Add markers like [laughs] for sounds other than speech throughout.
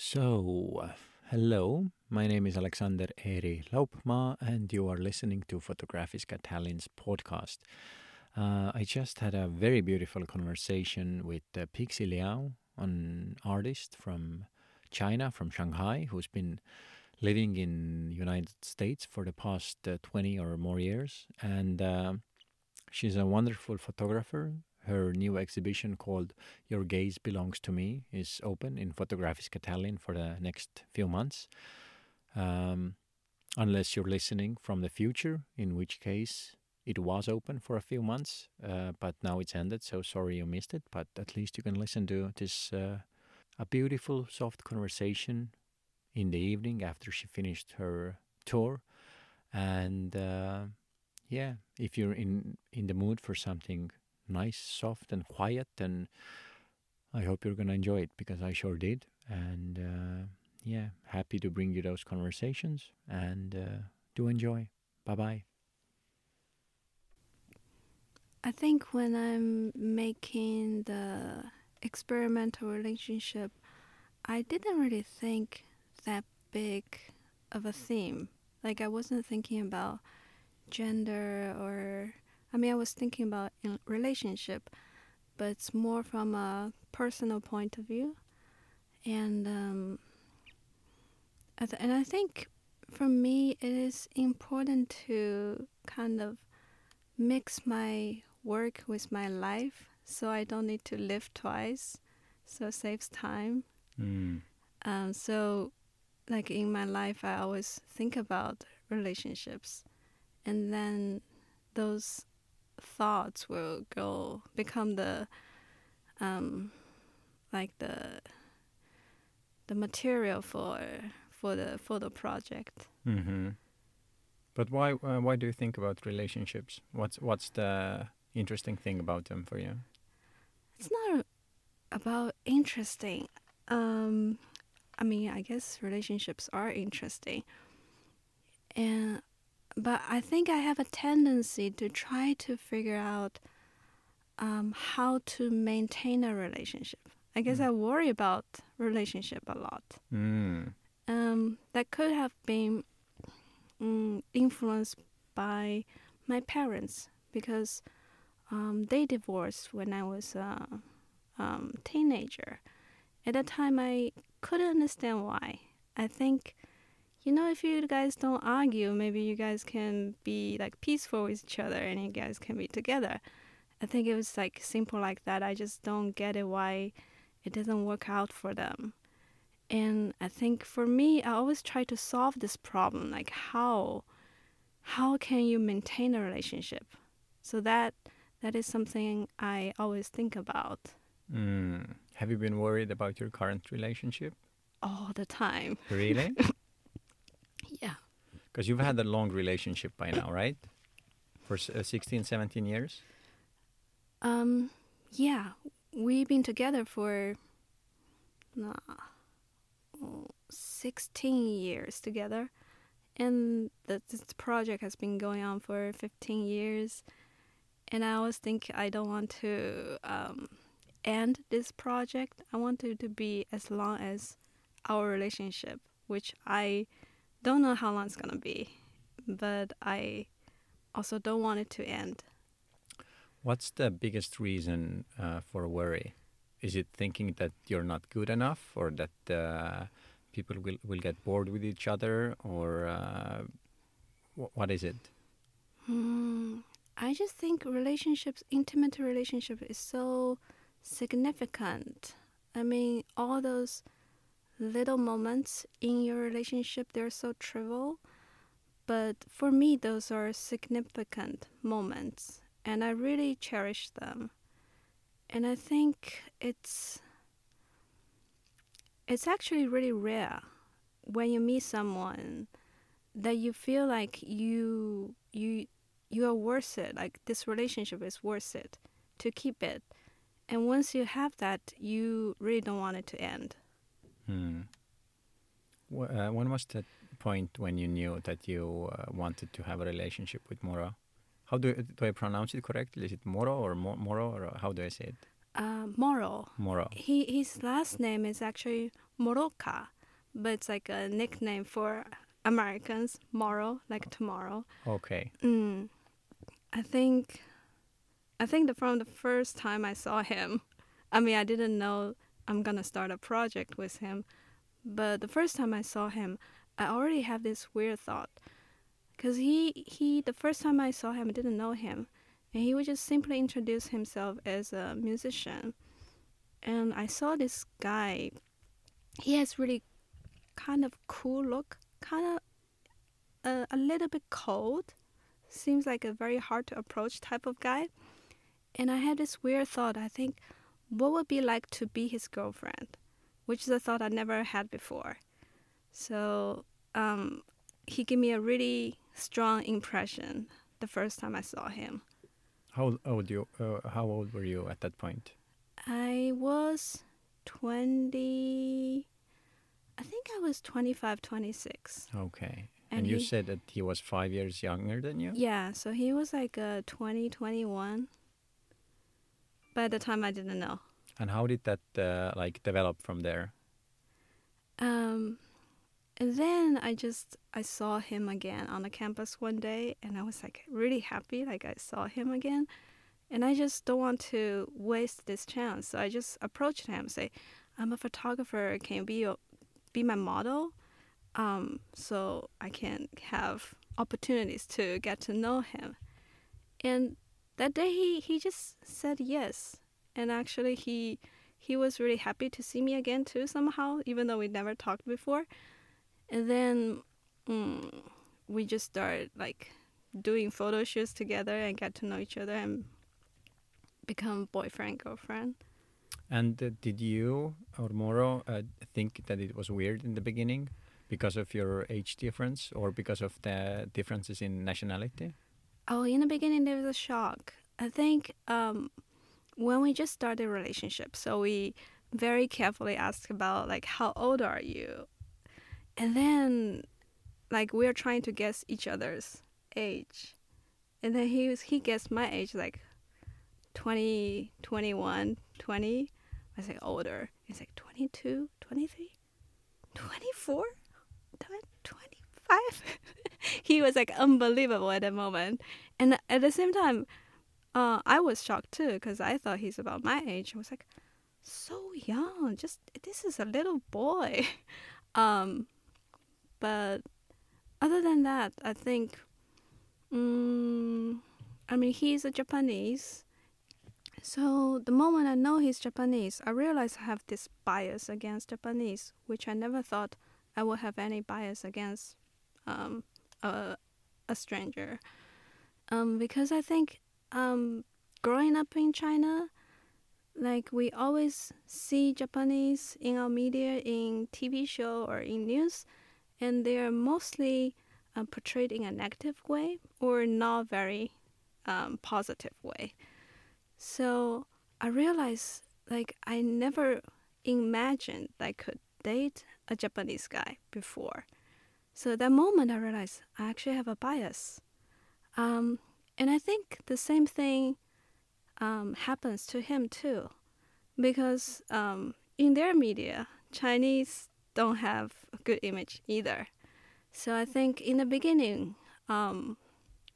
So, uh, hello, my name is Alexander Eri Laupmaa, and you are listening to Fotografiska Tallinn's podcast. Uh, I just had a very beautiful conversation with uh, Pixy Liao, an artist from China, from Shanghai, who's been living in United States for the past uh, 20 or more years. And uh, she's a wonderful photographer. Her new exhibition called Your Gaze Belongs to Me is open in Fotografiska Tallinn for the next few months. Um, unless you're listening from the future, in which case it was open for a few months, uh, but now it's ended. So sorry you missed it, but at least you can listen to this uh, a beautiful, soft conversation in the evening after she finished her tour. And uh, yeah, if you're in in the mood for something nice, soft, and quiet, And I hope you're gonna enjoy it because I sure did. And uh, yeah, happy to bring you those conversations and uh, do enjoy. Bye bye. I think when I'm making the experimental relationship, I didn't really think that big of a theme. Like I wasn't thinking about gender or I mean I was thinking about in relationship, but it's more from a personal point of view. And um, I and I think for me it is important to kind of mix my work with my life so I don't need to live twice. So it saves time. Mm. Um, so, like in my life, I always think about relationships, and then those thoughts will go become the um, like the the material for for the for the project. Mm-hmm. But why uh, why do you think about relationships? What's what's the interesting thing about them for you? It's not about interesting. Um, I mean, I guess relationships are interesting, and but I think I have a tendency to try to figure out um, how to maintain a relationship. I guess Mm. I worry about relationship a lot. Mm. Um, that could have been um, influenced by my parents because um, they divorced when I was a um, teenager. At that time, I couldn't understand why. I think, you know, if you guys don't argue, maybe you guys can be like peaceful with each other and you guys can be together. I think it was like simple like that. I just don't get it why it doesn't work out for them. And I think for me, I always try to solve this problem. Like how, how can you maintain a relationship? So that that is something I always think about Mm. Have you been worried about your current relationship? all the time. Really? [laughs] Because you've had a long relationship by now, right? For uh, 16, 17 years? Um, yeah, we've been together for uh, oh, 16 years together. And the, this project has been going on for 15 years. And I always think I don't want to um, end this project. I want it to be as long as our relationship, which I don't know how long it's going to be. But I also don't want it to end. What's the biggest reason uh, for worry? Is it thinking that you're not good enough or that uh, people will, will get bored with each other or uh, wh- what is it? Hmm, I just think relationships, intimate relationship, is so significant. I mean, all those little moments in your relationship, they're so trivial. But for me, those are significant moments, and I really cherish them. And I think it's it's actually really rare when you meet someone that you feel like you you you are worth it like this relationship is worth it to keep it and once you have that you really don't want it to end Hmm. Uh, when was that point when you knew that you uh, wanted to have a relationship with Moro? How do do I pronounce it correctly? Is it Moro or Mo- Moro or how do I say it? uh, Moro Moro. he his last name is actually Moroka, but it's like a nickname for Americans. Moro, like tomorrow. Okay. Mm, I think, I think that from the first time I saw him, I mean, I didn't know I'm gonna start a project with him, but the first time I saw him, I already have this weird thought, because he he the first time I saw him, I didn't know him, and he would just simply introduce himself as a musician, and I saw this guy. He has really kind of cool look, kind of a, a little bit cold. Seems like a very hard to approach type of guy. And I had this weird thought. I think, what would be like to be his girlfriend? Which is a thought I never had before. So um, he gave me a really strong impression the first time I saw him. How old you? Uh, how old were you at that point? I was 20 I think I was 25 26 Okay. And And, you he- said that he was five years younger than you. yeah so he was like uh, 20 21 but at the time I didn't know. And how did that uh, like develop from there? um and then I just I saw him again on the campus one day and I was like really happy like I saw him again. And I just don't want to waste this chance. So I just approached him say I'm a photographer. Can you be your, be my model? Um so I can have opportunities to get to know him. And that day he he just said yes. And actually he he was really happy to see me again too somehow even though we never talked before. And then mm, we just started like doing photo shoots together and get to know each other and become boyfriend girlfriend. And uh, did you or Moro uh, think that it was weird in the beginning because of your age difference or because of the differences in nationality? Oh in the beginning there was a shock. I think um, when we just started a relationship so we very carefully asked about like how old are you? And then like we're trying to guess each other's age. And then he was he guessed my age like 20 21 20 i like older. He's like 22 23 24 25 [laughs] [laughs] he was like unbelievable at the moment. And at the same time uh, i was shocked too because i thought he's about my age. I was like so young just this is a little boy. [laughs] Um but other than that i think mm, i mean he's a japanese. So the moment i know he's japanese i realize i have this bias against japanese which i never thought i would have any bias against um, a, a stranger. Um, because i think um, growing up in china like we always see japanese in our media in tv show or in news and they are mostly uh, portrayed in a negative way or not very um, positive way. So i realized like i never imagined i could date a japanese guy before so that moment i realized i actually have a bias um, and i think the same thing um, happens to him too, because um, in their media, Chinese don't have a good image either. So I think in the beginning, um,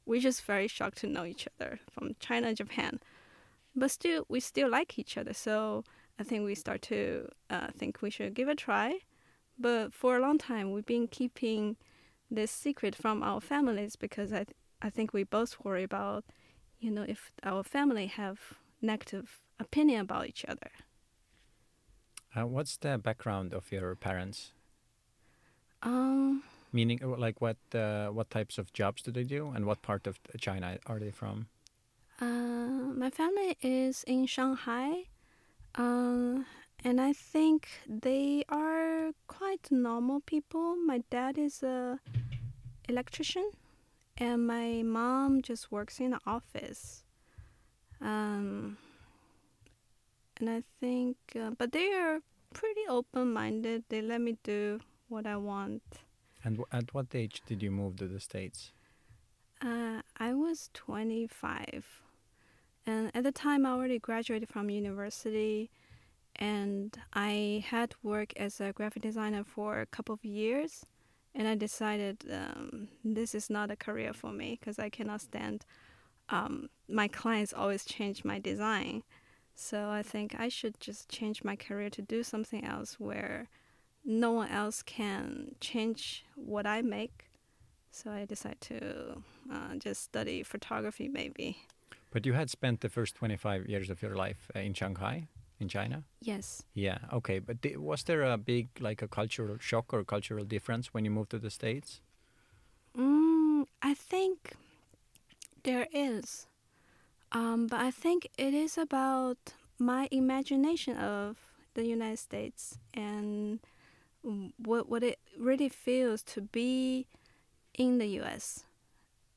we're just very shocked to know each other from China Japan, but still we still like each other. So I think we start to uh, think we should give a try. But for a long time, we've been keeping this secret from our families because I th- I think we both worry about you know, if our family have negative opinion about each other. Uh, what's the background of your parents? Um, Meaning, uh, like, what uh, what types of jobs do they do, and what part of China are they from? uh, my family is in Shanghai, um, and I think they are quite normal people. My dad is a electrician, and my mom just works in the office. Um, and I think, uh, but they are pretty open-minded. They let me do what I want. And w- at what age did you move to the states? Uh, I was 25. And at the time, I already graduated from university. And I had worked as a graphic designer for a couple of years, and I decided um, this is not a career for me because I cannot stand um, my clients always change my design. So I think I should just change my career to do something else where no one else can change what I make. So I decided to uh, just study photography, maybe. But you had spent the first 25 years of your life uh, in Shanghai, in China? Yes. Yeah, okay. But di- was there a big, like a cultural shock or cultural difference when you moved to the States? Mm, I think there is. Um, but I think it is about my imagination of the United States and what what it really feels to be in the U.S.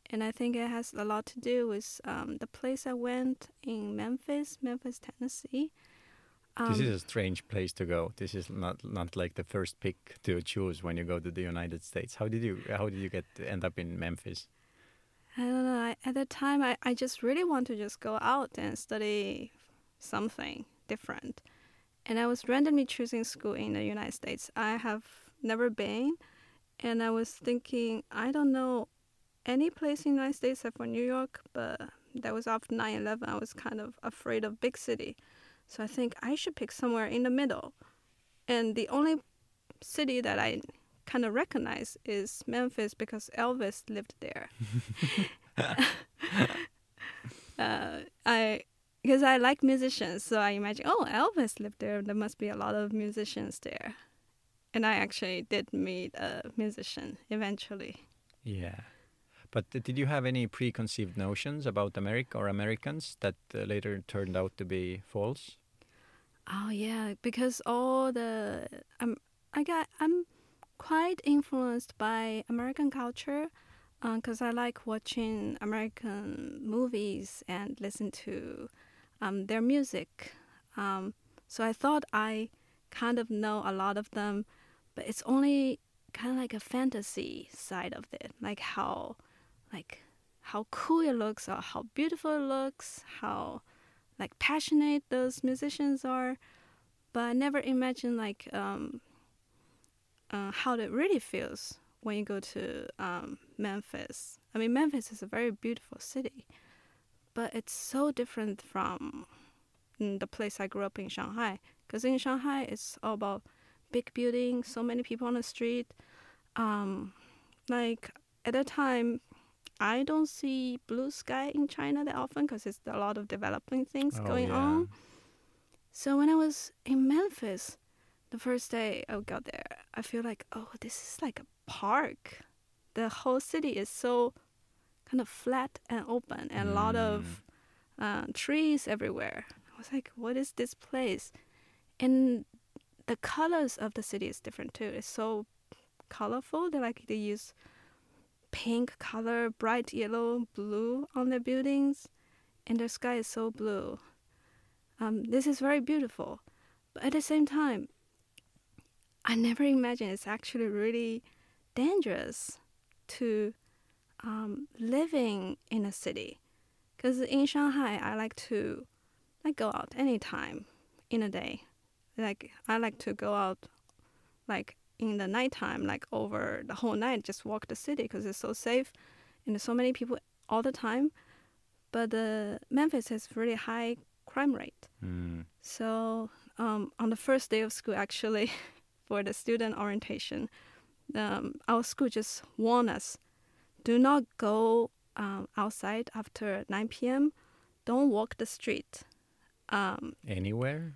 And I think it has a lot to do with um, the place I went in Memphis, Memphis, Tennessee. Um, this is a strange place to go. This is not not like the first pick to choose when you go to the United States. How did you how did you get end up in Memphis? I don't know. I, at the time, I, I just really want to just go out and study something different. And I was randomly choosing school in the United States. I have never been. And I was thinking, I don't know any place in the United States except for New York, but that was after 9 11. I was kind of afraid of big city. So I think I should pick somewhere in the middle. And the only city that I kind of recognize is Memphis because Elvis lived there. [laughs] uh, I because I like musicians, so I imagine, oh, Elvis lived there. There must be a lot of musicians there, and I actually did meet a musician eventually. Yeah. But did you have any preconceived notions about America or Americans that uh, later turned out to be false? Oh yeah, because all the um, I got I'm quite influenced by American culture because uh, I like watching American movies and listen to um, their music. Um, so I thought I kind of know a lot of them, but it's only kind of like a fantasy side of it, like how, like how cool it looks or how beautiful it looks, how like passionate those musicians are. But I never imagined like um, uh, how it really feels when you go to um, Memphis. I mean, Memphis is a very beautiful city, but it's so different from mm, the place I grew up in Shanghai. Because in Shanghai, it's all about big buildings, so many people on the street. Um, like at the time, I don't see blue sky in China that often because it's a lot of developing things Oh, going yeah. on. So when I was in Memphis, the first day I got there, I feel like, oh, this is like a park. The whole city is so kind of flat and open, and a lot of uh, trees everywhere. I was like, what is this place? And the colors of the city is different too. It's so colorful. They like they use pink color, bright yellow, blue on the buildings, and the sky is so blue. Um, this is very beautiful, but at the same time, I never imagined it's actually really dangerous to um, living in a city. Because in Shanghai, I like to like go out anytime in a day. Like I like to go out like in the nighttime, like over the whole night, just walk the city because it's so safe and there's so many people all the time. But uh, Memphis has really high crime rate. Mm. So um, on the first day of school, actually, [laughs] for the student orientation, um, our school just warned us: do not go um, outside after 9 p.m. Don't walk the street. Um, Anywhere?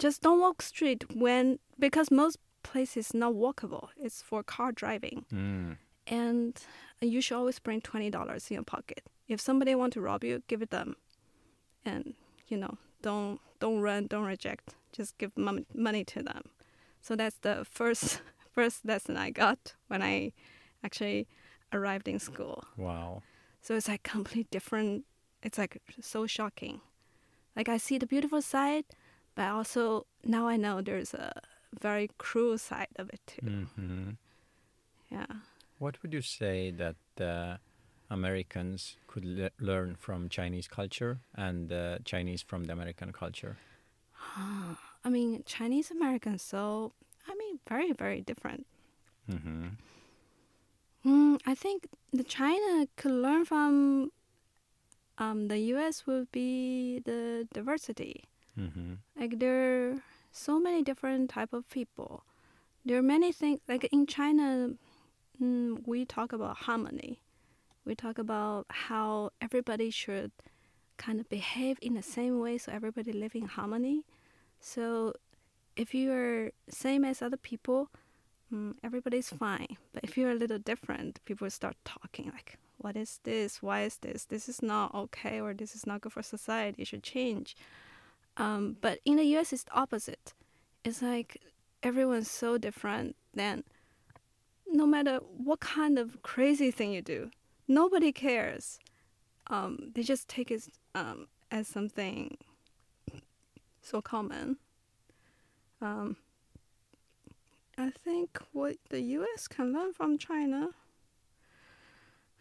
just don't walk street when because most places not walkable. It's for car driving, Mm. and you should always bring twenty dollars in your pocket. If somebody want to rob you, give it them, and you know don't don't run, don't reject. Just give mon- money to them. So that's the first [laughs] first lesson I got when I actually arrived in school. Wow. So it's like completely different. It's like so shocking. Like I see the beautiful side, but also now I know there's a very cruel side of it too. hmm Yeah. What would you say that uh, Americans could le- learn from Chinese culture and uh, Chinese from the American culture? [gasps] I mean, Chinese Americans, so I mean, very, very different. Mm-hmm. Mm, I think the China could learn from um, the U.S. would be the diversity. Mm-hmm. Like there so many different type of people. There are many things like in China, mm, we talk about harmony. We talk about how everybody should kind of behave in the same way, so everybody live in harmony. So if you are same as other people, mm, everybody's fine. But if you're a little different, people start talking like, "What is this? Why is this? This is not okay, or this is not good for society. It should change." Um, but in the U.S., it's the opposite. It's like everyone's so different. Then, no matter what kind of crazy thing you do, nobody cares. Um, they just take it um, as something so common. Um, I think what the U.S. can learn from China.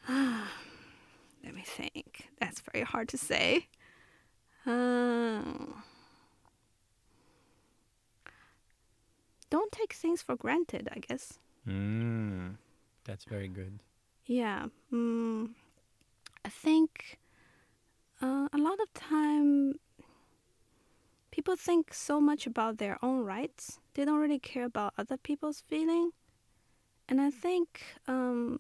[sighs] Let me think. That's very hard to say. Uh, don't take things for granted, I guess. Mm. That's very good. Yeah. Mm, I think uh, a lot of time people think so much about their own rights. They don't really care about other people's feeling. And I think, um,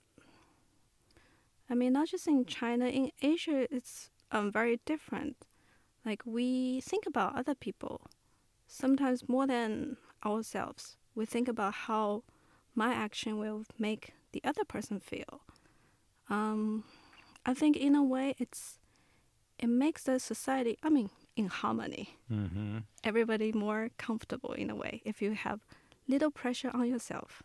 I mean, not just in China, in Asia, it's um, very different. Like we think about other people, sometimes more than ourselves. We think about how my action will make the other person feel. Um, I think in a way, it's it makes the society. I mean, in harmony. Mm-hmm. Everybody more comfortable in a way if you have little pressure on yourself.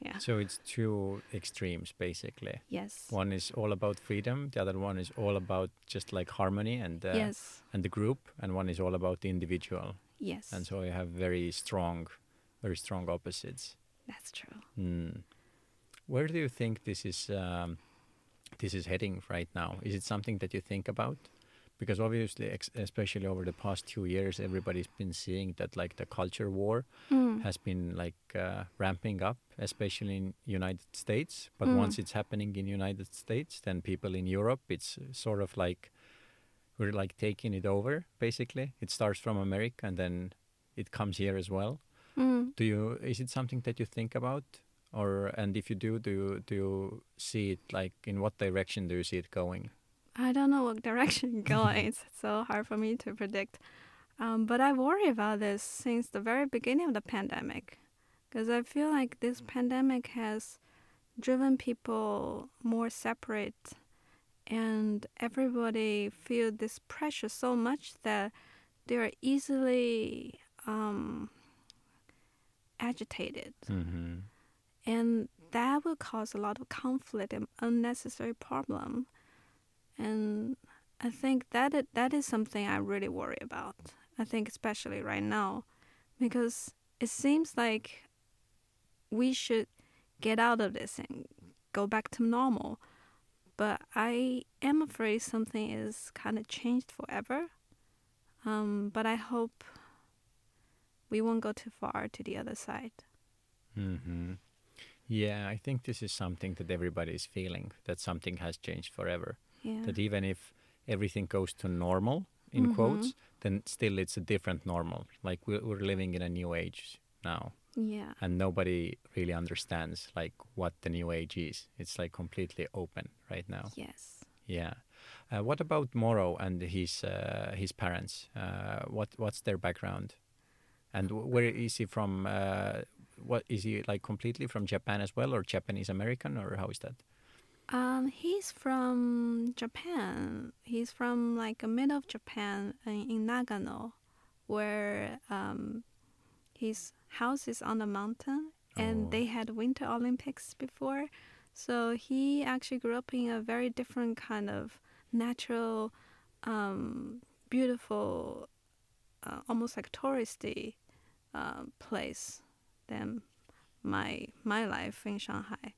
Yeah. So it's two extremes basically. Yes. One is all about freedom. The other one is all about just like harmony and uh, yes. and the group. And one is all about the individual. Yes. And so you have very strong, very strong opposites. That's true. Mm. Where do you think this is um, this is heading right now? Is it something that you think about? Because obviously, ex- especially over the past two years, everybody's been seeing that like the culture war Mm. has been like uh, ramping up, especially in United States. But Mm. once it's happening in United States, then people in Europe, it's sort of like we're like taking it over. Basically, it starts from America and then it comes here as well. Mm. Do you? Is it something that you think about, or and if you do, do you do you see it like in what direction do you see it going? I don't know what direction going. [laughs] it's so hard for me to predict. Um, but I worry about this since the very beginning of the pandemic, because I feel like this pandemic has driven people more separate, and everybody feel this pressure so much that they are easily um, agitated Mm-hmm. and that will cause a lot of conflict and unnecessary problem and i think that it, that is something i really worry about i think especially right now because it seems like we should get out of this and go back to normal but i am afraid something is kind of changed forever um, but i hope we won't go too far to the other side Mm-hmm. Yeah, I think this is something that everybody is feeling that something has changed forever. Yeah That even if everything goes to normal, in Mhm. quotes, then still it's a different normal. Like we're, we're living in a new age now, yeah and nobody really understands like what the new age is. It's like completely open right now. yes Yeah. Uh, what about Moro and his uh, his parents? Uh, what what's their background? And wh- where is he from? Uh, what is he like completely from Japan as well, or Japanese American, or how is that? Um, he's from Japan. He's from like a middle of Japan in, in Nagano, where um, his house is on the mountain, and Oh. they had Winter Olympics before. So he actually grew up in a very different kind of natural, um, beautiful, uh, almost like touristy uh, place than my my life in Shanghai.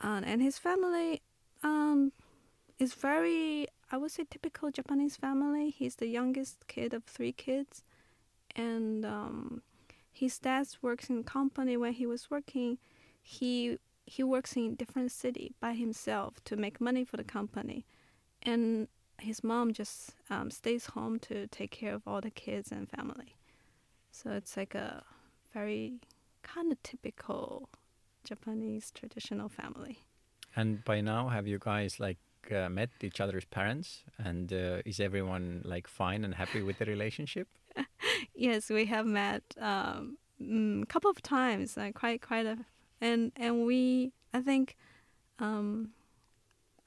Um, and his family um, is very, I would say, typical Japanese family. He's the youngest kid of three kids, and um, his dad works in company. When he was working, he he works in different city by himself to make money for the company, and his mom just um, stays home to take care of all the kids and family. So it's like a very kind of typical Japanese traditional family. And by now, have you guys like uh, met each other's parents? And uh, is everyone like fine and happy with the relationship? [laughs] yes, we have met um, a mm, couple of times, uh, quite quite a, and and we I think um,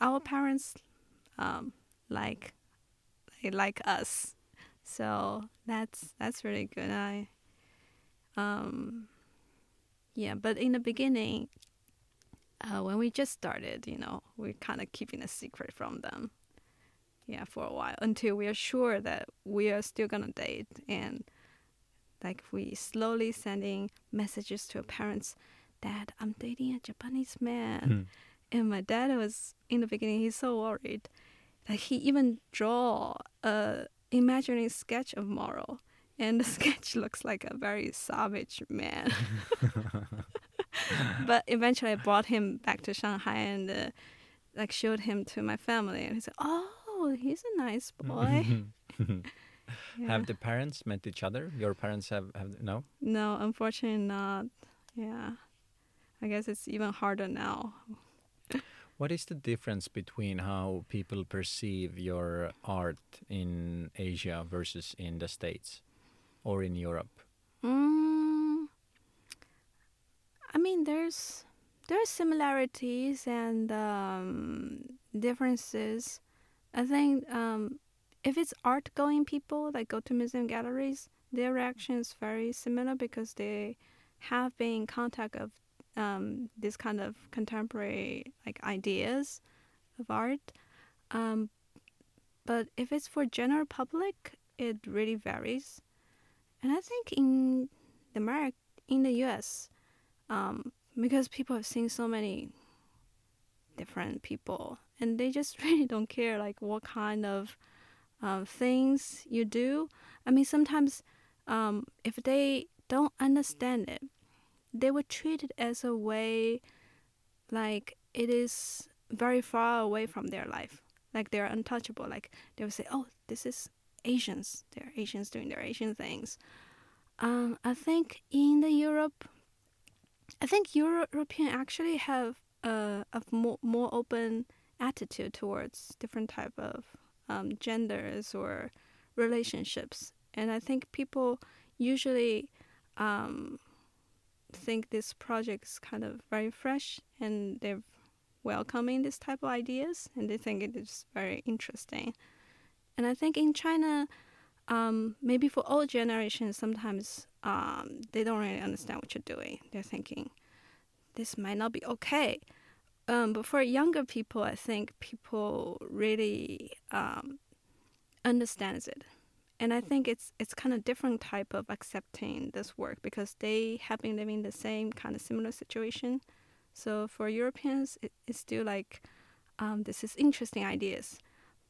our parents um, like they like us, so that's that's really good. I um yeah, but in the beginning, uh, when we just started, you know, we're kind of keeping a secret from them. Yeah, for a while until we are sure that we are still gonna date and like we slowly sending messages to our parents dad i'm dating a japanese man mm. and my dad was in the beginning he's so worried that he even draw a imaginary sketch of moro and the [laughs] sketch looks like a very savage man [laughs] but eventually i brought him back to shanghai and uh, like showed him to my family and he said oh he's a nice boy [laughs] yeah. Have the parents met each other? Your parents have, have no? No, unfortunately not. Yeah. I guess it's even harder now. what is the difference between how people perceive your art in Asia versus in the States or in Europe? Mm, I mean, there's there are similarities and um, differences. I think um, if it's art going people that go to museum galleries, their reaction is very similar because they have been in contact of um, this kind of contemporary like ideas of art. Um, but if it's for general public, it really varies. And I think in the America, in the U.S., um, because people have seen so many different people, and they just [laughs] really don't care like what kind of uh, things you do. I mean, sometimes um, if they don't understand it, they would treat it as a way like it is very far away from their life. Like they're untouchable. Like they would say, oh, this is Asians. They're Asians doing their Asian things. Um, I think in the Europe, I think Euro- European actually have a, a more, more open attitude towards different type of um, genders or relationships. And I think people usually um, think this project is kind of very fresh and they're welcoming this type of ideas and they think it is very interesting. And I think in China, um, maybe for old generations, sometimes um, they don't really understand what you're doing. They're thinking, this might not be okay. Um, but for younger people, I think people really um, understands it, and I think it's it's kind of different type of accepting this work because they have been living the same kind of similar situation. So for Europeans, it, it's still like um, this is interesting ideas,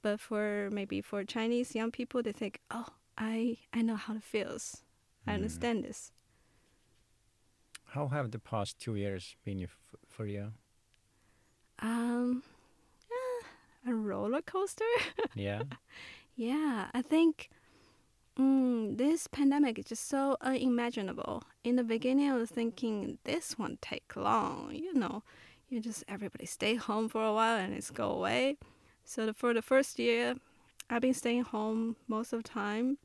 but for maybe for Chinese young people, they think, oh, I I know how it feels, I mm. understand this. How have the past two years been for you? Um, uh, a roller coaster. [laughs] yeah. Yeah, I think mm, this pandemic is just so unimaginable. In the beginning, I was thinking this won't take long. You know, you just everybody stay home for a while and it's go away. So the, for the first year, I've been staying home most of the time,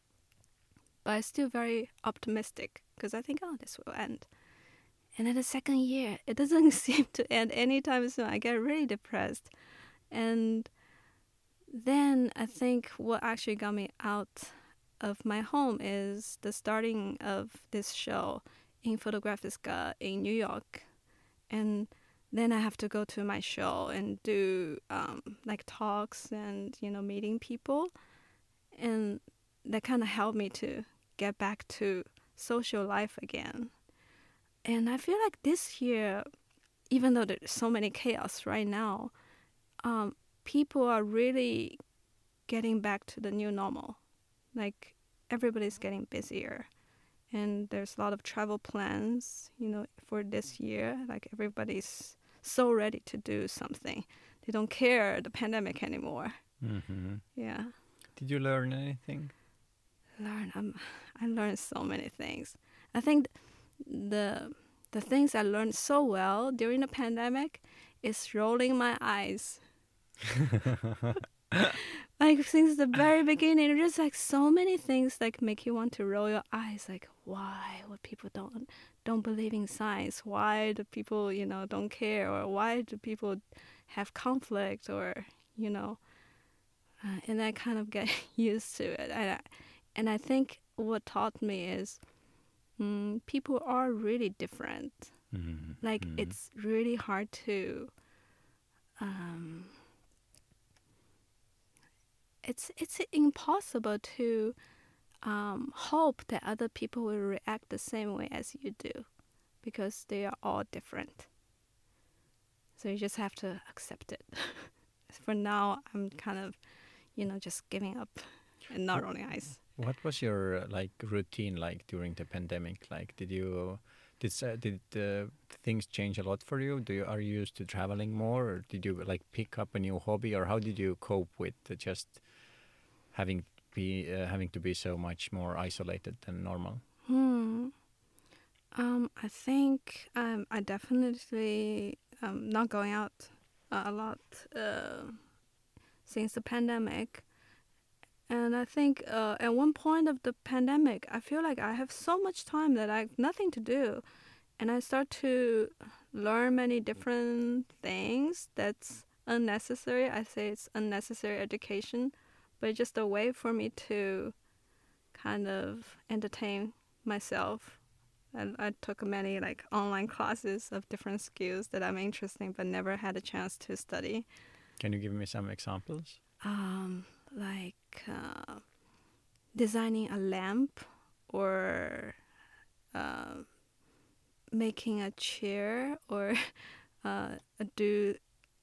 but I'm still very optimistic because I think, oh, this will end. And then the second year, it doesn't [laughs] seem to end anytime soon. I get really depressed. And then I think what actually got me out of my home is the starting of this show in Fotografiska in New York. And then I have to go to my show and do um, like talks and, you know, meeting people. And that kind of helped me to get back to social life again. And I feel like this year, even though there's so many chaos right now, um, people are really getting back to the new normal. Like everybody's getting busier. and there's a lot of travel plans, you know, for this year. Like everybody's so ready to do something. They don't care the pandemic anymore. hmm Yeah. Did you learn anything? learn um, I learned so many things. I think the the things I learned so well during the pandemic is rolling my eyes. [laughs] like since the very beginning, there's like so many things like make you want to roll your eyes. Like why would people don't don't believe in science? Why do people you know don't care? Or why do people have conflict? Or you know, uh, and I kind of get [laughs] used to it. And I, and I think what taught me is mm, people are really different. Mhm, Like mhm. it's really hard to. Um, it's it's impossible to um, hope that other people will react the same way as you do, because they are all different. So you just have to accept it. [laughs] For now, I'm kind of, you know, just giving up and not rolling eyes. What was your uh, like routine like during the pandemic? Like, did you did uh, did uh, things change a lot for you? Do you are you used to traveling more, or did you like pick up a new hobby, or how did you cope with uh, just having be uh, having to be so much more isolated than normal? Hmm. Um, I think um, I definitely um, not going out a lot uh, since the pandemic. And I think uh, at one point of the pandemic, I feel like I have so much time that I have nothing to do. And I start to learn many different things that's unnecessary. I say it's unnecessary education, but it's just a way for me to kind of entertain myself. And I took many like online classes of different skills that I'm interested in, but never had a chance to study. Can you give me some examples? Um, like uh, designing a lamp or uh, making a chair or [laughs] uh, do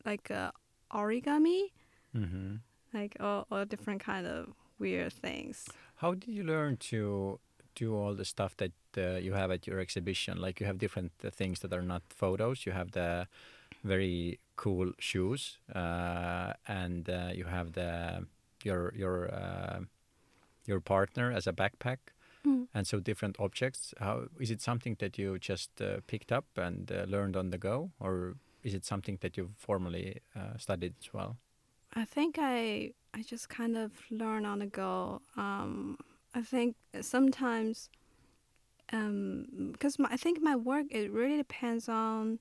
like a origami, hmm like all, all different kind of weird things. How did you learn to do all the stuff that uh, you have at your exhibition? Like you have different uh, things that are not photos. You have the very cool shoes, uh, and uh, you have the your your uh, your partner as a backpack, Mm. and so different objects. How is it something that you just uh, picked up and uh, learned on the go, or is it something that you've formally uh, studied as well? I think I I just kind of learn on the go. Um, I think sometimes because my, I think my work it really depends on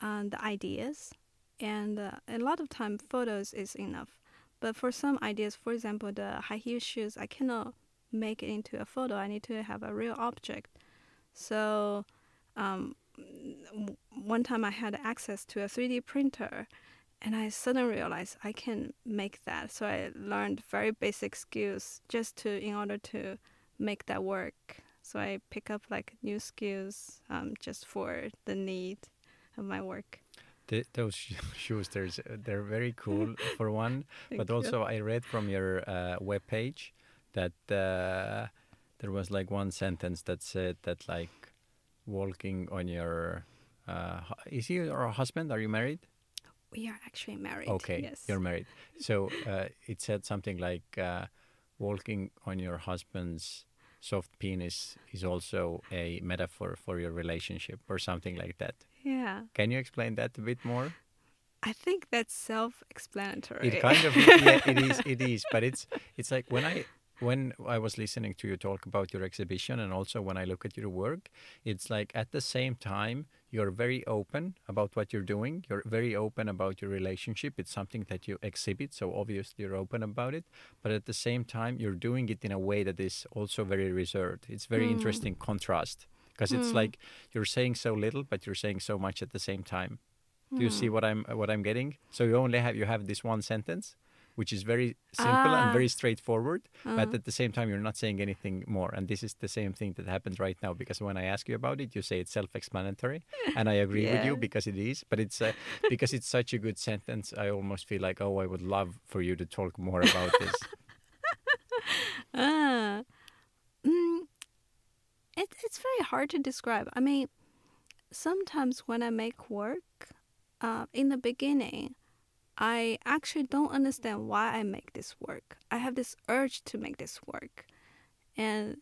um, the ideas, and uh, a lot of time photos is enough. But for some ideas, for example, the high heel shoes, I cannot make it into a photo. I need to have a real object. So um, one time I had access to a 3D printer, and I suddenly realized I can make that. So I learned very basic skills just to in order to make that work. So I pick up like new skills um, just for the need of my work. Th- those [laughs] shoes, there's they're very cool [laughs] for one, but you. also I read from your uh, web page that uh, there was like one sentence that said that like walking on your uh, is he your husband? Are you married? We are actually married. Okay, Yes. you're married. So uh, it said something like uh, walking on your husband's soft penis is also a metaphor for your relationship or something like that. yeah. Can you explain that a bit more? I think that's self-explanatory. It kind of [laughs] yeah, it is it is, but it's it's like when I when I was listening to you talk about your exhibition and also when I look at your work, it's like at the same time you're very open about what you're doing. You're very open about your relationship. It's something that you exhibit, so obviously you're open about it. But at the same time, you're doing it in a way that is also very reserved. It's very Mm. interesting contrast because it's Mm. like you're saying so little, but you're saying so much at the same time. Do you see Hmm. what I'm what I'm getting? So you only have you have this one sentence, which is very simple and Ah. very straightforward, but Uh, at the same time you're not saying anything more. And this is the same thing that happens right now because when I ask you about it, you say it's self-explanatory, and I agree with you [laughs] because it is. But it's uh, because it's such a good sentence, I almost feel like oh, I would love for you to talk more about this. Ah. [laughs] Mm, it, it's very hard to describe. I mean, sometimes when I make work, uh, in the beginning, I actually don't understand why I make this work. I have this urge to make this work. And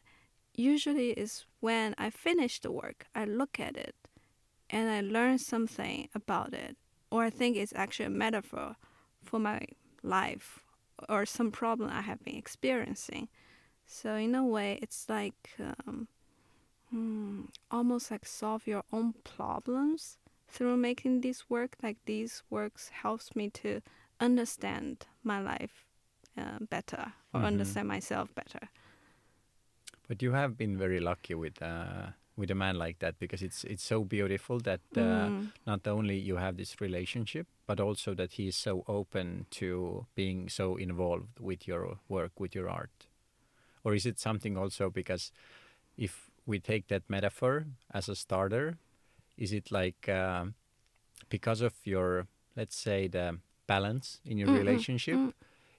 usually is when I finish the work, I look at it and I learn something about it. Or I think it's actually a metaphor for my life or some problem I have been experiencing. So in a way, it's like um, hmm, almost like solve your own problems through making this work. Like these works helps me to understand my life uh, better or Mhm. understand myself better. But you have been very lucky with uh, with a man like that because it's it's so beautiful that uh, Mm. not only you have this relationship, but also that he is so open to being so involved with your work, with your art. Or is it something also because if we take that metaphor as a starter, is it like um, because of your let's say the balance in your Mm-mm, relationship, mm.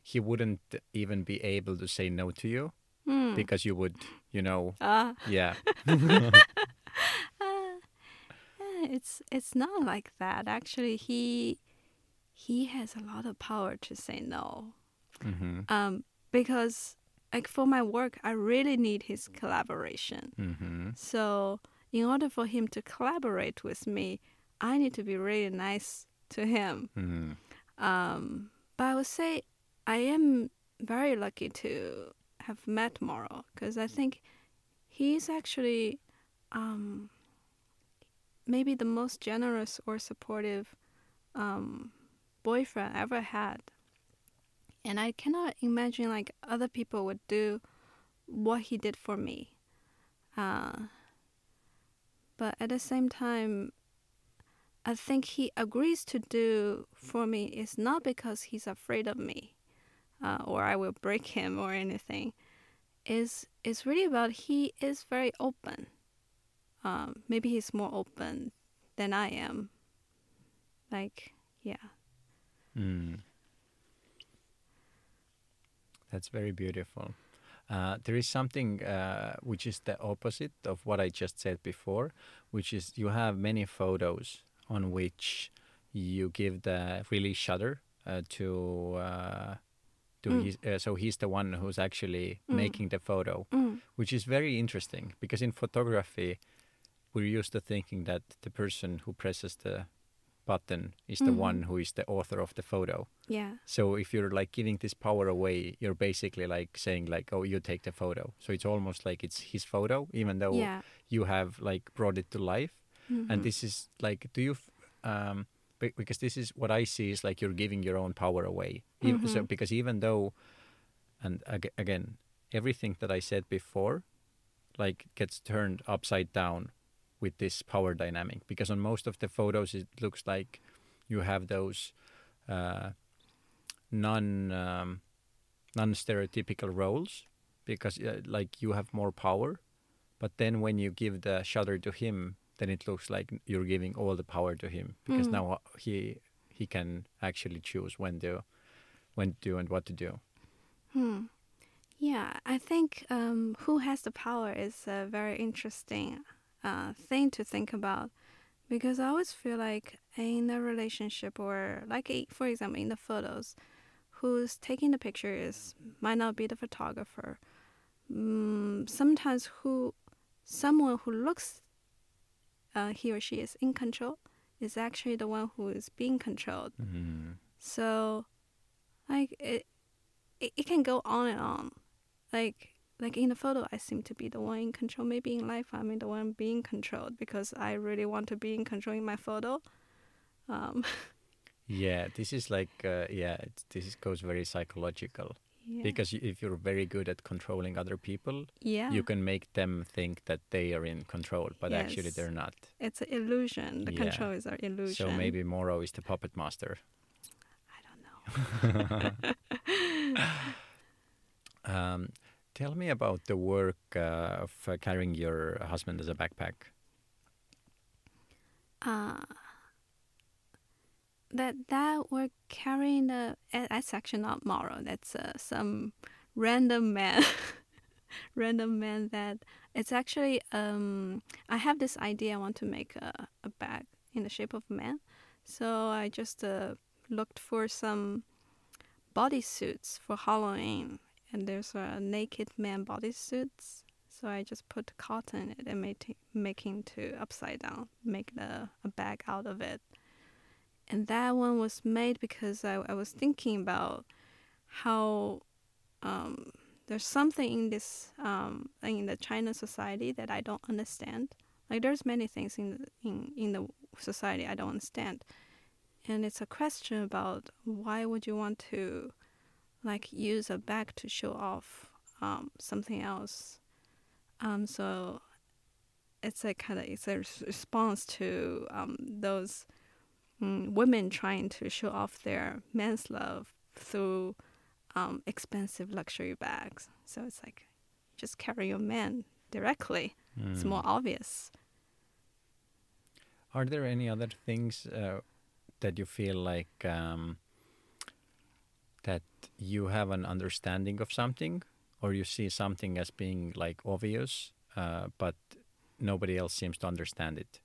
he wouldn't even be able to say no to you Mm. because you would, you know, Ah. yeah. [laughs] Uh, it's it's not like that. Actually, he he has a lot of power to say no. hmm Um, because like for my work, I really need his collaboration. hmm So in order for him to collaborate with me, I need to be really nice to him. hmm Um, but I would say I am very lucky to have met Moro because I think he's actually um, maybe the most generous or supportive um, boyfriend I ever had. And I cannot imagine like other people would do what he did for me. Uh, but at the same time, I think he agrees to do for me is not because he's afraid of me, uh, or I will break [laughs] him or anything. Is is really about he is very open. Um, maybe he's more open than I am. Like, yeah. Mm. That's very beautiful. Uh, there is something uh, which is the opposite of what I just said before, which is you have many photos on which you give the release shutter uh, to uh, to Mm. his, uh, so he's the one who's actually Mm. making the photo, Mm. which is very interesting because in photography we're used to thinking that the person who presses the button is the Mhm. one who is the author of the photo. Yeah. So if you're like giving this power away, you're basically like saying like, "Oh, you take the photo." So it's almost like it's his photo, even though Yeah. you have like brought it to life. Mhm. And this is like, do you? f- Um, be- because this is what I see is like you're giving your own power away. Even, So Mhm. because even though, and ag- again, everything that I said before, like gets turned upside down with this power dynamic. Because on most of the photos, it looks like you have those uh, non um, non stereotypical roles because uh, like you have more power but then when you give the shutter to him then it looks like you're giving all the power to him because Mm. now uh, he he can actually choose when to when to do and what to do Hmm. Yeah, I think um, who has the power is a very interesting uh, thing to think about because I always feel like in a relationship or like a, for example in the photos, who's taking the pictures might not be the photographer. Mm, sometimes who someone who looks uh, he or she is in control is actually the one who is being controlled. mm. So, like it, it, it can go on and on. Like like in the photo, I seem to be the one in control. Maybe in life, I'm the one being controlled because I really want to be in control in my photo. Um, [laughs] yeah this is like uh, yeah it's, this goes very psychological yeah. because if you're very good at controlling other people yeah, you can make them think that they are in control but actually they're not it's an illusion. The Yeah. control is an illusion. so maybe moro is the puppet master I don't know. [laughs] [laughs] Um, tell me about the work uh, of carrying your husband as a backpack. Uh, that that we're carrying the that's actually not Moro. That's uh, some random man [laughs] random man that it's actually um I have this idea I want to make a, a bag in the shape of a man. So I just uh, looked for some bodysuits for Halloween and there's a naked man bodysuits. So I just put cotton in it and made making to upside down, make the, a bag out of it. And that one was made because I, I was thinking about how um, there's something in this um, in the China society that I don't understand. Like there's many things in the, in in the society I don't understand, and it's a question about why would you want to like use a bag to show off um, something else. Um, so it's a kind of it's a response to um, those mm, women trying to show off their man's love through um, expensive luxury bags. So it's like just carry your man directly. Mm. It's more obvious. Are there any other things uh, that you feel like um, you have an understanding of something, or you see something as being like obvious, uh, but nobody else seems to understand it?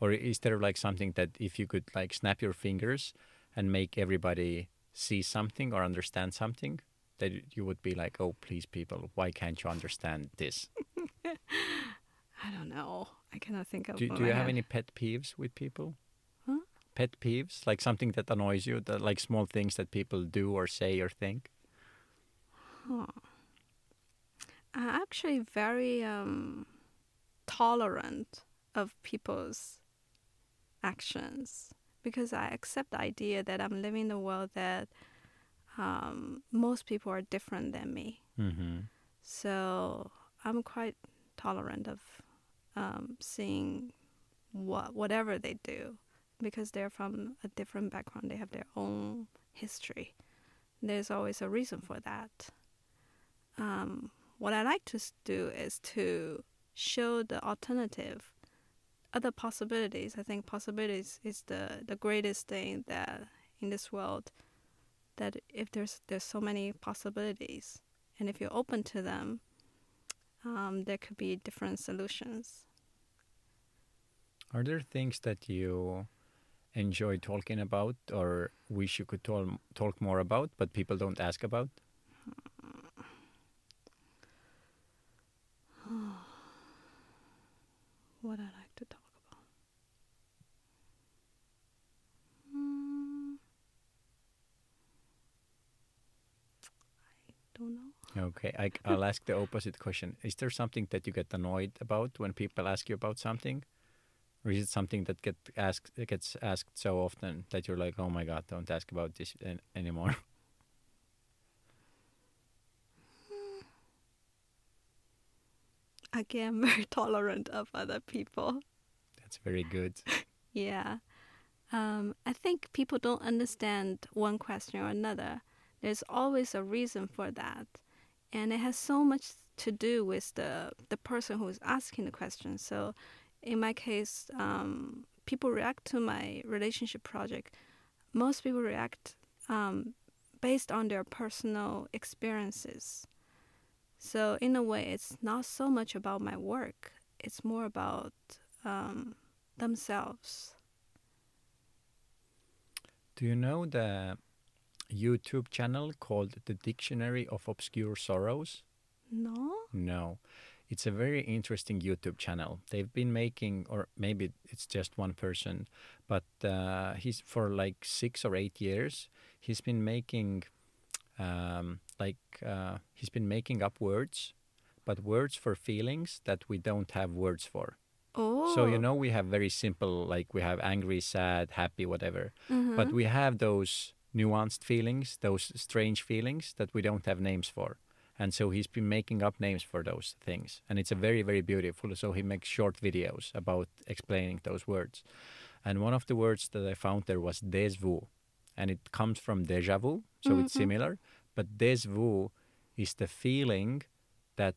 Or is there like something that if you could like snap your fingers and make everybody see something or understand something that you would be like, oh, please, people, why can't you understand this? [laughs] I don't know. I cannot think of. Do, do you have any pet peeves with people? Pet peeves, like something that annoys you, that like small things that people do or say or think. Huh. I'm actually very um, tolerant of people's actions because I accept the idea that I'm living in a world that um, most people are different than me. Mm-hmm. So I'm quite tolerant of um, seeing what whatever they do because they're from a different background. They have their own history. There's always a reason for that. Um, what I like to do is to show the alternative other possibilities. I think possibilities is the the greatest thing that in this world. That if there's there's so many possibilities, and if you're open to them, um, there could be different solutions. Are there things that you enjoy talking about, or wish you could talk talk more about, but people don't ask about? [sighs] what I like to talk about. Mm, I don't know. Okay, I, I'll ask the opposite question. Is there something that you get annoyed about when people ask you about something? Or is it something that get asked gets asked so often that you're like, oh my god, don't ask about this anymore? [laughs] Again, [laughs] very tolerant of other people. That's very good. [laughs] yeah. Um, I think people don't understand one question or another. There's always a reason for that. And it has so much to do with the, the person who is asking the question. So, in my case, um, people react to my relationship project. Most people react um, based on their personal experiences. So, in a way, it's not so much about my work, it's more about um, themselves. Do you know the YouTube channel called The Dictionary of Obscure Sorrows? No. No. It's a very interesting YouTube channel. They've been making, or maybe it's just one person, but uh, he's for like six or eight years. He's been making, um, like, uh, he's been making up words, but words for feelings that we don't have words for. Oh. So you know we have very simple, like we have angry, sad, happy, whatever, mm-hmm. but we have those nuanced feelings, those strange feelings that we don't have names for. And so he's been making up names for those things. And it's a very, very beautiful. So he makes short videos about explaining those words. And one of the words that I found there was déjà vu. And it comes from deja vu, so mm-hmm. it's similar. But déjà vu is the feeling that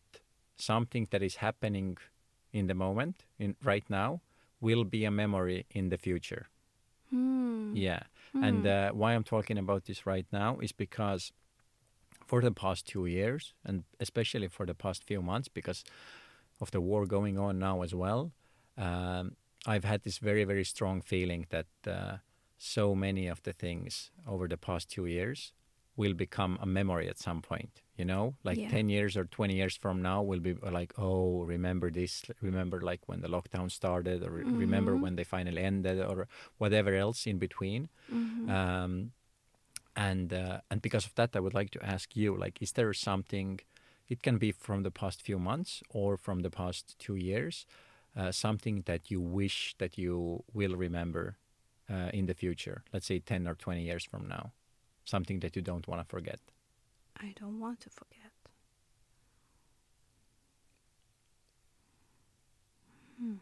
something that is happening in the moment, in right now, will be a memory in the future. Mm. Yeah. Mm. And uh, why I'm talking about this right now is because for the past two years, and especially for the past few months, because of the war going on now as well, um, I've had this very, very strong feeling that uh, so many of the things over the past two years will become a memory at some point. You know, like Yeah. 10 years or 20 years from now, we'll be like, oh, remember this, remember like when the lockdown started, or re- remember when they finally ended, or whatever else in between. Mhm. Um, and uh, and because of that, I would like to ask you, like, is there something? It can be from the past few months or from the past two years, uh, something that you wish that you will remember uh, in the future. Let's say ten or twenty years from now, something that you don't want to forget. I don't want to forget. Hmm.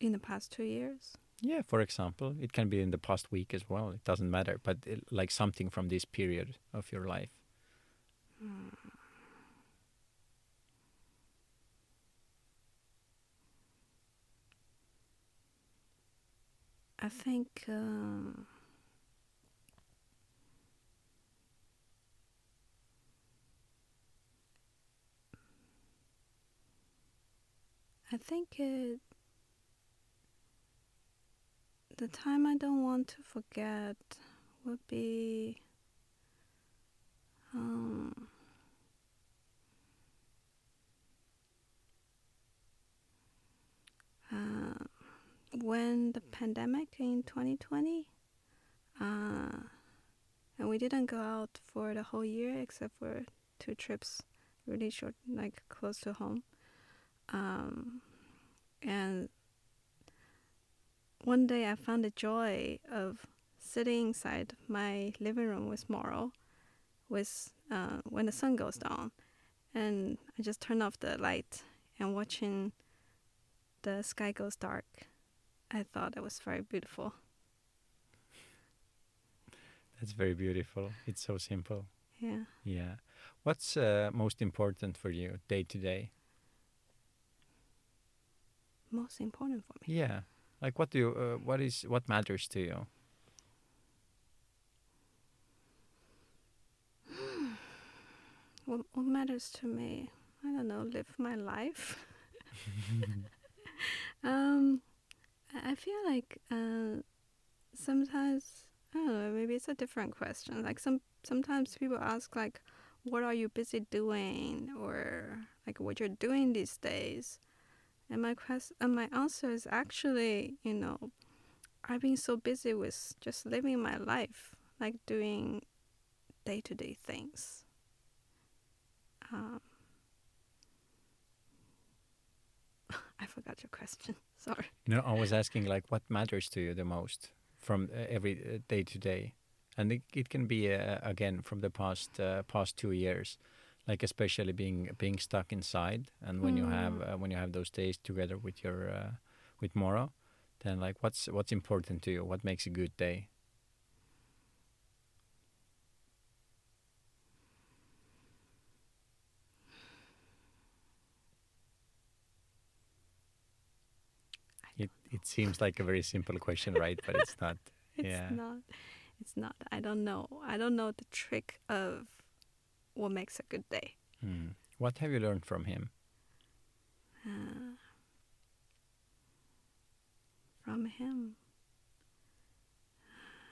In the past two years? Yeah, for example, it can be in the past week as well. It doesn't matter, but it, like something from this period of your life. I think um, I think it the time I don't want to forget would be um, uh, when the pandemic in 2020 uh, and we didn't go out for the whole year except for two trips really short like close to home um, and one day i found the joy of sitting inside my living room with Moro with uh, when the sun goes down and i just turn off the light and watching the sky goes dark I thought that was very beautiful. That's very beautiful. It's so simple. Yeah. Yeah. What's uh, most important for you day to day? Most important for me. Yeah. Like what do you, uh, what is what matters to you? [sighs] What, what matters to me? I don't know, live my life. [laughs] [laughs] um, I feel like uh, sometimes I don't know. Maybe it's a different question. Like some sometimes people ask like, "What are you busy doing?" or like, "What you're doing these days?" And my quest and my answer is actually, you know, I've been so busy with just living my life, like doing day to day things. Um, [laughs] I forgot your question. [laughs] Sorry. No, I was asking like what matters to you the most from uh, every uh, day to day, and it, it can be uh, again from the past uh, past two years, like especially being being stuck inside, and when you have Mm. uh, when you have those days together with your uh, with Moro, then like what's what's important to you? What makes a good day? It it seems like a very simple question, right? But it's [laughs] not. It's Yeah. not. It's not. I don't know. I don't know the trick of what makes a good day. Hmm. What have you learned from him? Uh, [sighs] from him.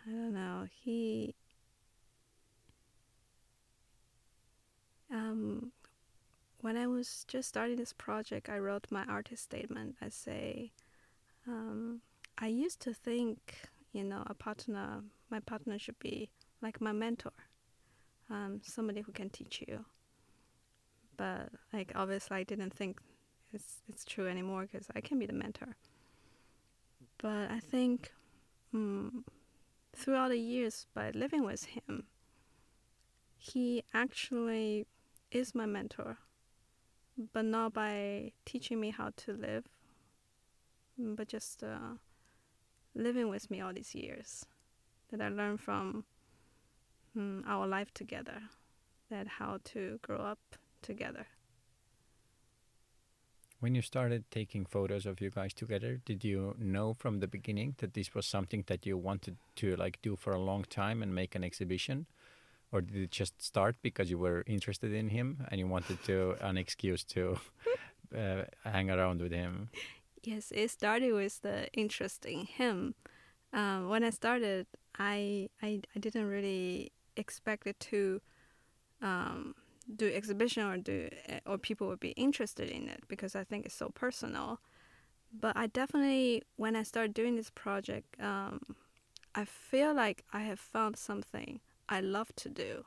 I don't know. He. Um, when I was just starting this project, I wrote my artist statement. I say, um, I used to think, you know, a partner, my partner should be like my mentor, um, somebody who can teach you. But like, obviously, I didn't think it's it's true anymore because I can be the mentor. But I think mm, throughout the years by living with him, he actually is my mentor, but not by teaching me how to live, but just uh, living with me all these years that I learned from mm, our life together, that how to grow up together. When you started taking photos of you guys together, did you know from the beginning that this was something that you wanted to like do for a long time and make an exhibition? Or did it just start because you were interested in him and you wanted to [laughs] an excuse to uh, hang around with him? Yes, it started with the interest in him. Um, when I started, I, I I didn't really expect it to um, do exhibition or do or people would be interested in it because I think it's so personal. But I definitely, when I started doing this project, um, I feel like I have found something I love to do.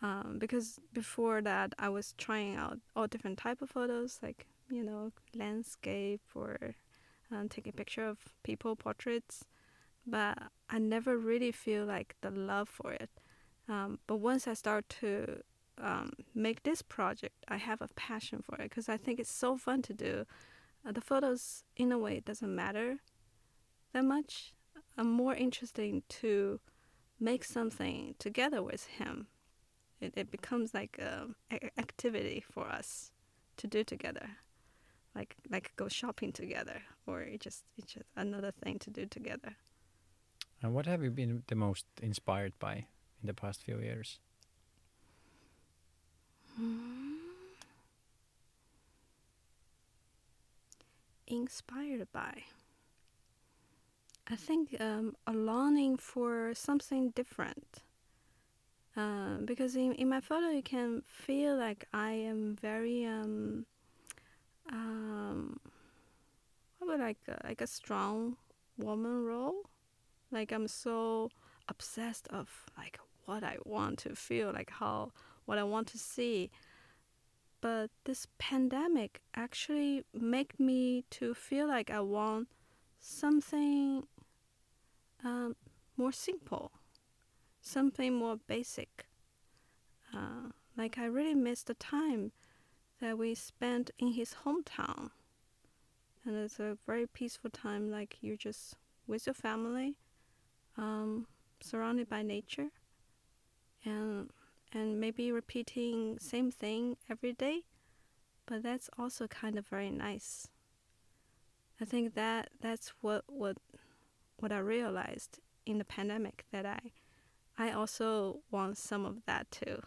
Um, because before that, I was trying out all different type of photos, like you know, landscape or um, taking picture of people, portraits. But I never really feel like the love for it. Um, but once I start to um, make this project, I have a passion for it because I think it's so fun to do. Uh, the photos, in a way, doesn't matter that much. I'm more interested to make something together with him. It, it becomes like an activity for us to do together, like like go shopping together, or it just it's just another thing to do together. And what have you been the most inspired by in the past few years? Hmm. Inspired by. I think um, a longing for something different. Uh, because in, in my photo, you can feel like I am very um, um, what like a, like a strong woman role. Like I'm so obsessed of like what I want to feel, like how what I want to see. But this pandemic actually made me to feel like I want something um, more simple, something more basic. Uh, like I really miss the time that we spent in his hometown, and it's a very peaceful time. Like you're just with your family, um, surrounded by nature, and and maybe repeating same thing every day but that's also kind of very nice. I think that that's what what what i realized in the pandemic that i i also want some of that too.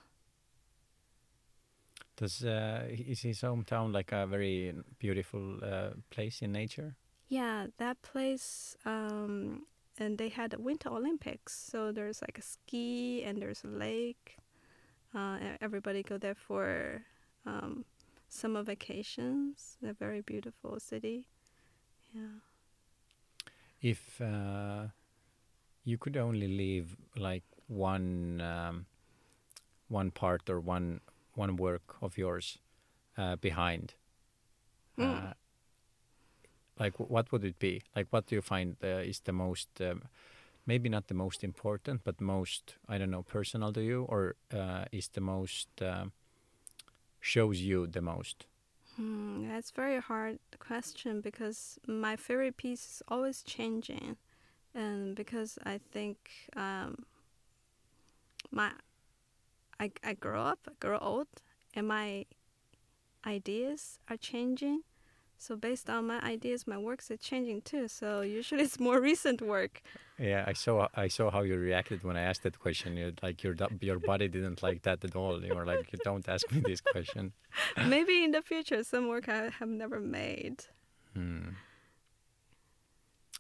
Does uh, is his hometown like a very beautiful uh, place in nature? Yeah that place um, and they had the winter olympics so there's like a ski and there's a lake uh, everybody go there for um, summer vacations. A very beautiful city. Yeah. If uh, you could only leave like one um, one part or one one work of yours uh, behind, mm. Like what would it be? Like what do you find uh, is the most um, maybe not the most important, but most I don't know personal to you, or uh, is the most uh, shows you the most? Hmm, that's very hard question because my favorite piece is always changing, and because I think um, my I I grow up, I grow old, and my ideas are changing so based on my ideas, my works are changing too. So usually [laughs] it's more recent work. Yeah, I saw I saw how you reacted when I asked that question. You're like your your body didn't like that at all. You were like, you "Don't ask me this question." [laughs] Maybe in the future, some work I have never made. Hmm.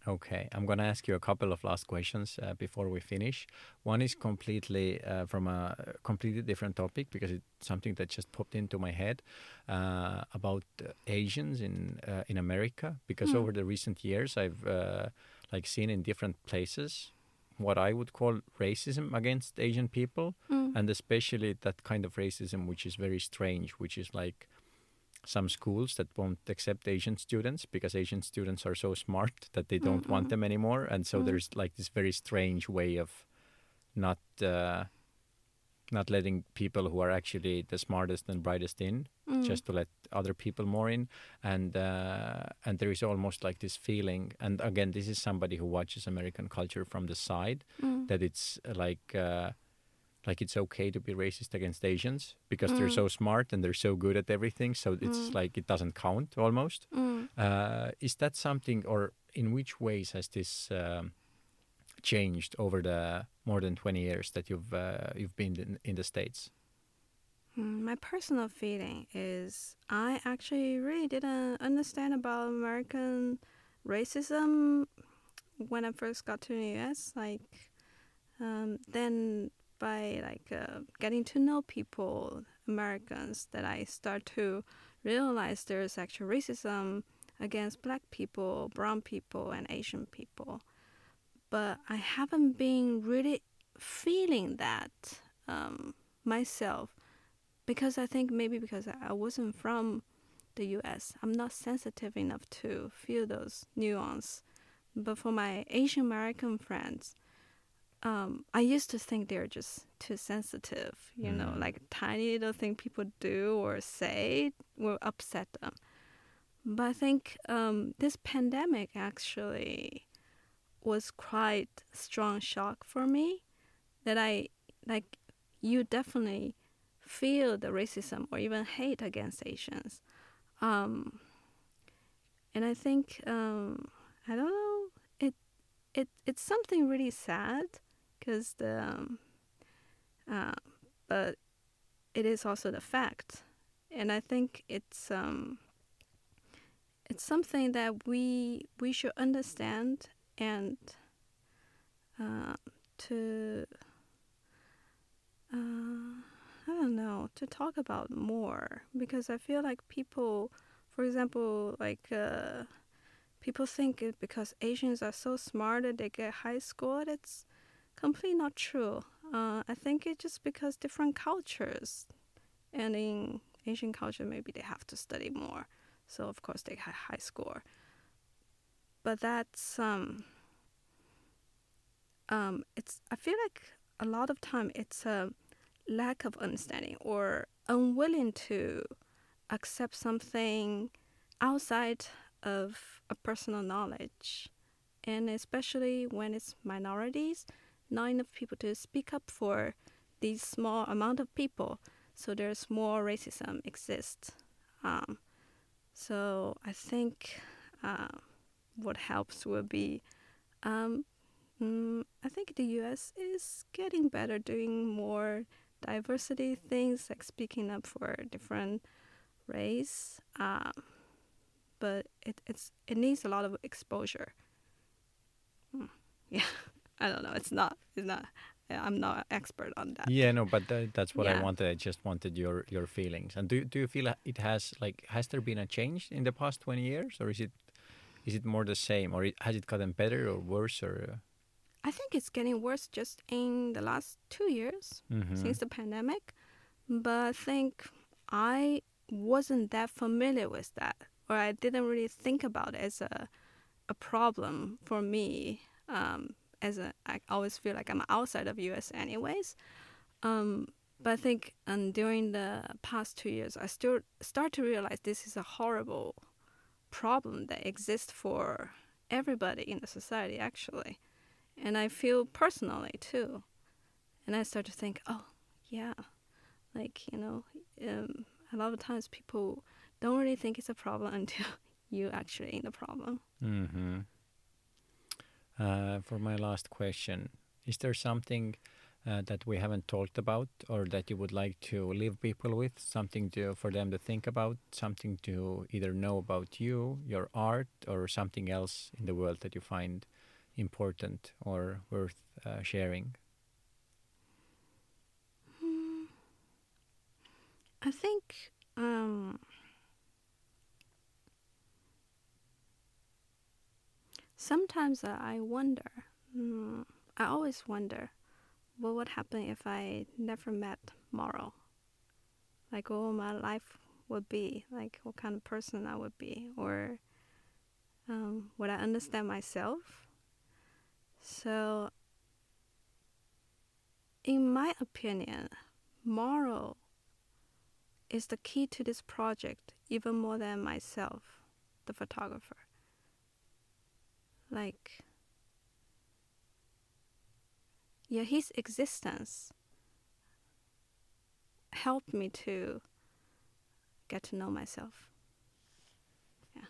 Okay, I'm going to ask you a couple of last questions uh, before we finish. One is completely uh, from a completely different topic because it's something that just popped into my head uh, about Asians in uh, in America. Because mm. over the recent years, I've uh, like seen in different places what I would call racism against Asian people, mm. and especially that kind of racism which is very strange, which is like some schools that won't accept Asian students because Asian students are so smart that they don't mm-hmm. want them anymore, and so mm. there's like this very strange way of not uh, not letting people who are actually the smartest and brightest in, mm. just to let other people more in, and uh, and there is almost like this feeling, and again, this is somebody who watches American culture from the side, mm. that it's like. Uh, like it's okay to be racist against Asians because they're Mm. so smart and they're so good at everything. So it's Mm. like it doesn't count almost. Mm. Uh, is that something, or in which ways has this um, changed over the more than twenty years that you've uh, you've been in, in the states? Mm, My personal feeling is I actually really didn't understand about American racism when I first got to the US. Like, um, then by like uh, getting to know people, Americans, that I start to realize there's actual racism against Black people, Brown people, and Asian people. But I haven't been really feeling that um, myself because I think maybe because I wasn't from the U.S., I'm not sensitive enough to feel those nuance. But for my Asian American friends, um, I used to think they're just too sensitive. You know, Mm. like tiny little thing people do or say will upset them. But I think um, this pandemic actually was quite strong shock for me. That I like, you definitely feel the racism or even hate against Asians. Um, and I think um, I don't know it it it's something really sad because the um, uh, but it is also the fact, and I think it's um, it's something that we we should understand and uh, to uh, I don't know to talk about more because I feel like people, for example, like uh, people think because Asians are so smart that they get high score. That's completely not true. Uh, I think it's just because different cultures, and in Asian culture maybe they have to study more, so of course they have high score. But that's um. Um, it's I feel like a lot of time it's a lack of understanding or unwilling to accept something outside of a personal knowledge and especially when it's minorities not enough people to speak up for these small amount of people. So there's more racism exists. Um, so i think uh, what helps will be um, mm, i think the us is getting better doing more diversity things like speaking up for different race um, but it, it's it needs a lot of exposure. Hmm. [laughs] yeah i don't know it's not it's not i'm not an expert on that Yeah, no, but tha- that's what I wanted. I just wanted your your feelings. And do do you feel it has like has there been a change in the past twenty years, or is it is it more the same, or it, has it gotten better or worse, or? Uh, i think it's getting worse just in the last two years mhm. since the pandemic but i think i wasn't that familiar with that or i didn't really think about it as a, a problem for me um, as a i always feel like i'm outside of us anyways. Um, but i think um, during the past two years i still start to realize this is a horrible problem that exists for everybody in the society actually. And i feel personally too. And i start to think oh yeah like you know um, a lot of times people don't really think it's a problem [laughs] until you actually in the problem. Mm-hmm. Uh, for my last question, is there something uh, that we haven't talked about, or that you would like to leave people with? Something to for them to think about, something to either know about you, your art, or something else in the world that you find important or worth uh, sharing? i think um, sometimes i wonder mm, i always wonder what would happen if i never met Moro? like what my life would be? Like what kind of person i would be? Or um, would i understand myself? So in my opinion Moro is the key to this project even more than myself the photographer like yeah his existence helped me to get to know myself. Yeah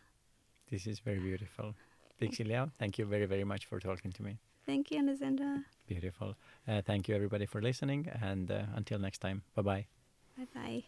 this is very beautiful. Pixy Liao, thank you very, very much for talking to me. Thank you, Alexander. Beautiful. Uh, thank you, everybody, for listening. And uh, until next time, bye bye. Bye bye.